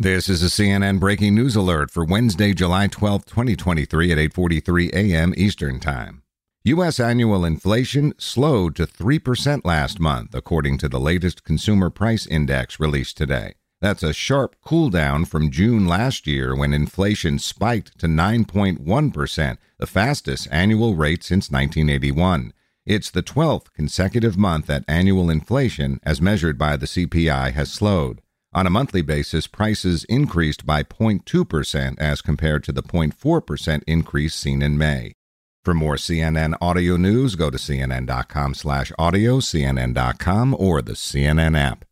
This is a CNN breaking news alert for Wednesday, July 12, 2023 at 8:43 a.m. Eastern Time. US annual inflation slowed to 3% last month according to the latest consumer price index released today. That's a sharp cool down from June last year when inflation spiked to 9.1%, the fastest annual rate since 1981. It's the 12th consecutive month that annual inflation, as measured by the CPI, has slowed. On a monthly basis, prices increased by 0.2% as compared to the 0.4% increase seen in May. For more CNN audio news, go to cnn.com/audio, cnn.com, or the CNN app.